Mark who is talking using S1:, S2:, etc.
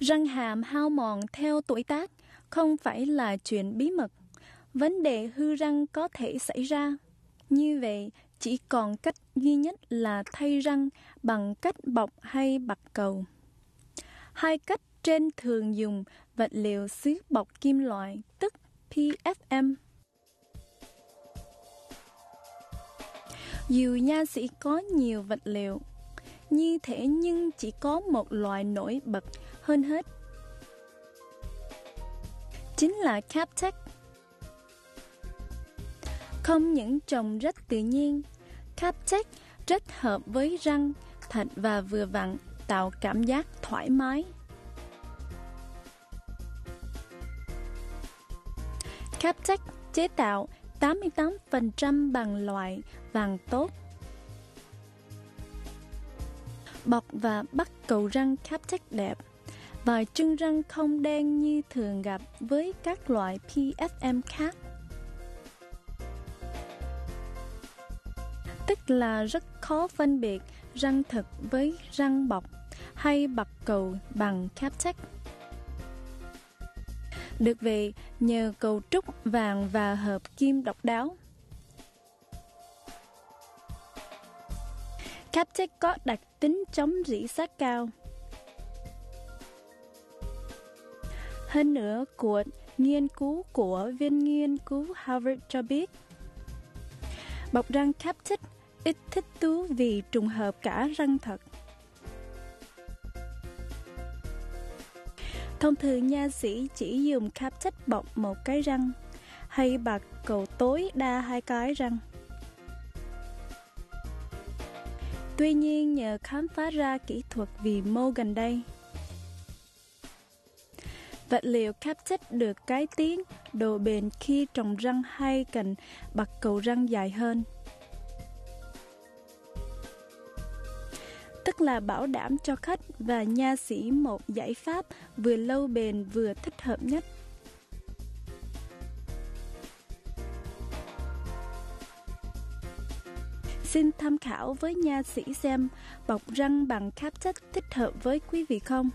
S1: Răng hàm hao mòn theo tuổi tác không phải là chuyện bí mật. Vấn đề hư răng có thể xảy ra. Như vậy, chỉ còn cách duy nhất là thay răng bằng cách bọc hay bạc cầu. Hai cách trên thường dùng vật liệu xứ bọc kim loại, tức PFM. Dù nha sĩ có nhiều vật liệu, như thể nhưng chỉ có một loại nổi bật hơn hết. Chính là Captech. Không những trồng rất tự nhiên, Captech rất hợp với răng, thật và vừa vặn, tạo cảm giác thoải mái. Captech chế tạo 88% bằng loại vàng tốt. Bọc và bắt cầu răng Captech đẹp và chân răng không đen như thường gặp với các loại PFM khác. Tức là rất khó phân biệt răng thật với răng bọc hay bạc cầu bằng Captech. Được về nhờ cầu trúc vàng và hợp kim độc đáo. Captech có đặc tính chống rỉ sát cao. Hơn nữa, của nghiên cứu của viên nghiên cứu Harvard cho biết, bọc răng Captech ít thích thú vì trùng hợp cả răng thật. Thông thường nha sĩ chỉ dùng Captech bọc một cái răng hay bạc cầu tối đa hai cái răng. Tuy nhiên nhờ khám phá ra kỹ thuật vì mô gần đây, vật liệu Captech được cải tiến độ bền khi trồng răng hay cần bậc cầu răng dài hơn. tức là bảo đảm cho khách và nha sĩ một giải pháp vừa lâu bền vừa thích hợp nhất. Xin tham khảo với nha sĩ xem bọc răng bằng cáp thích hợp với quý vị không?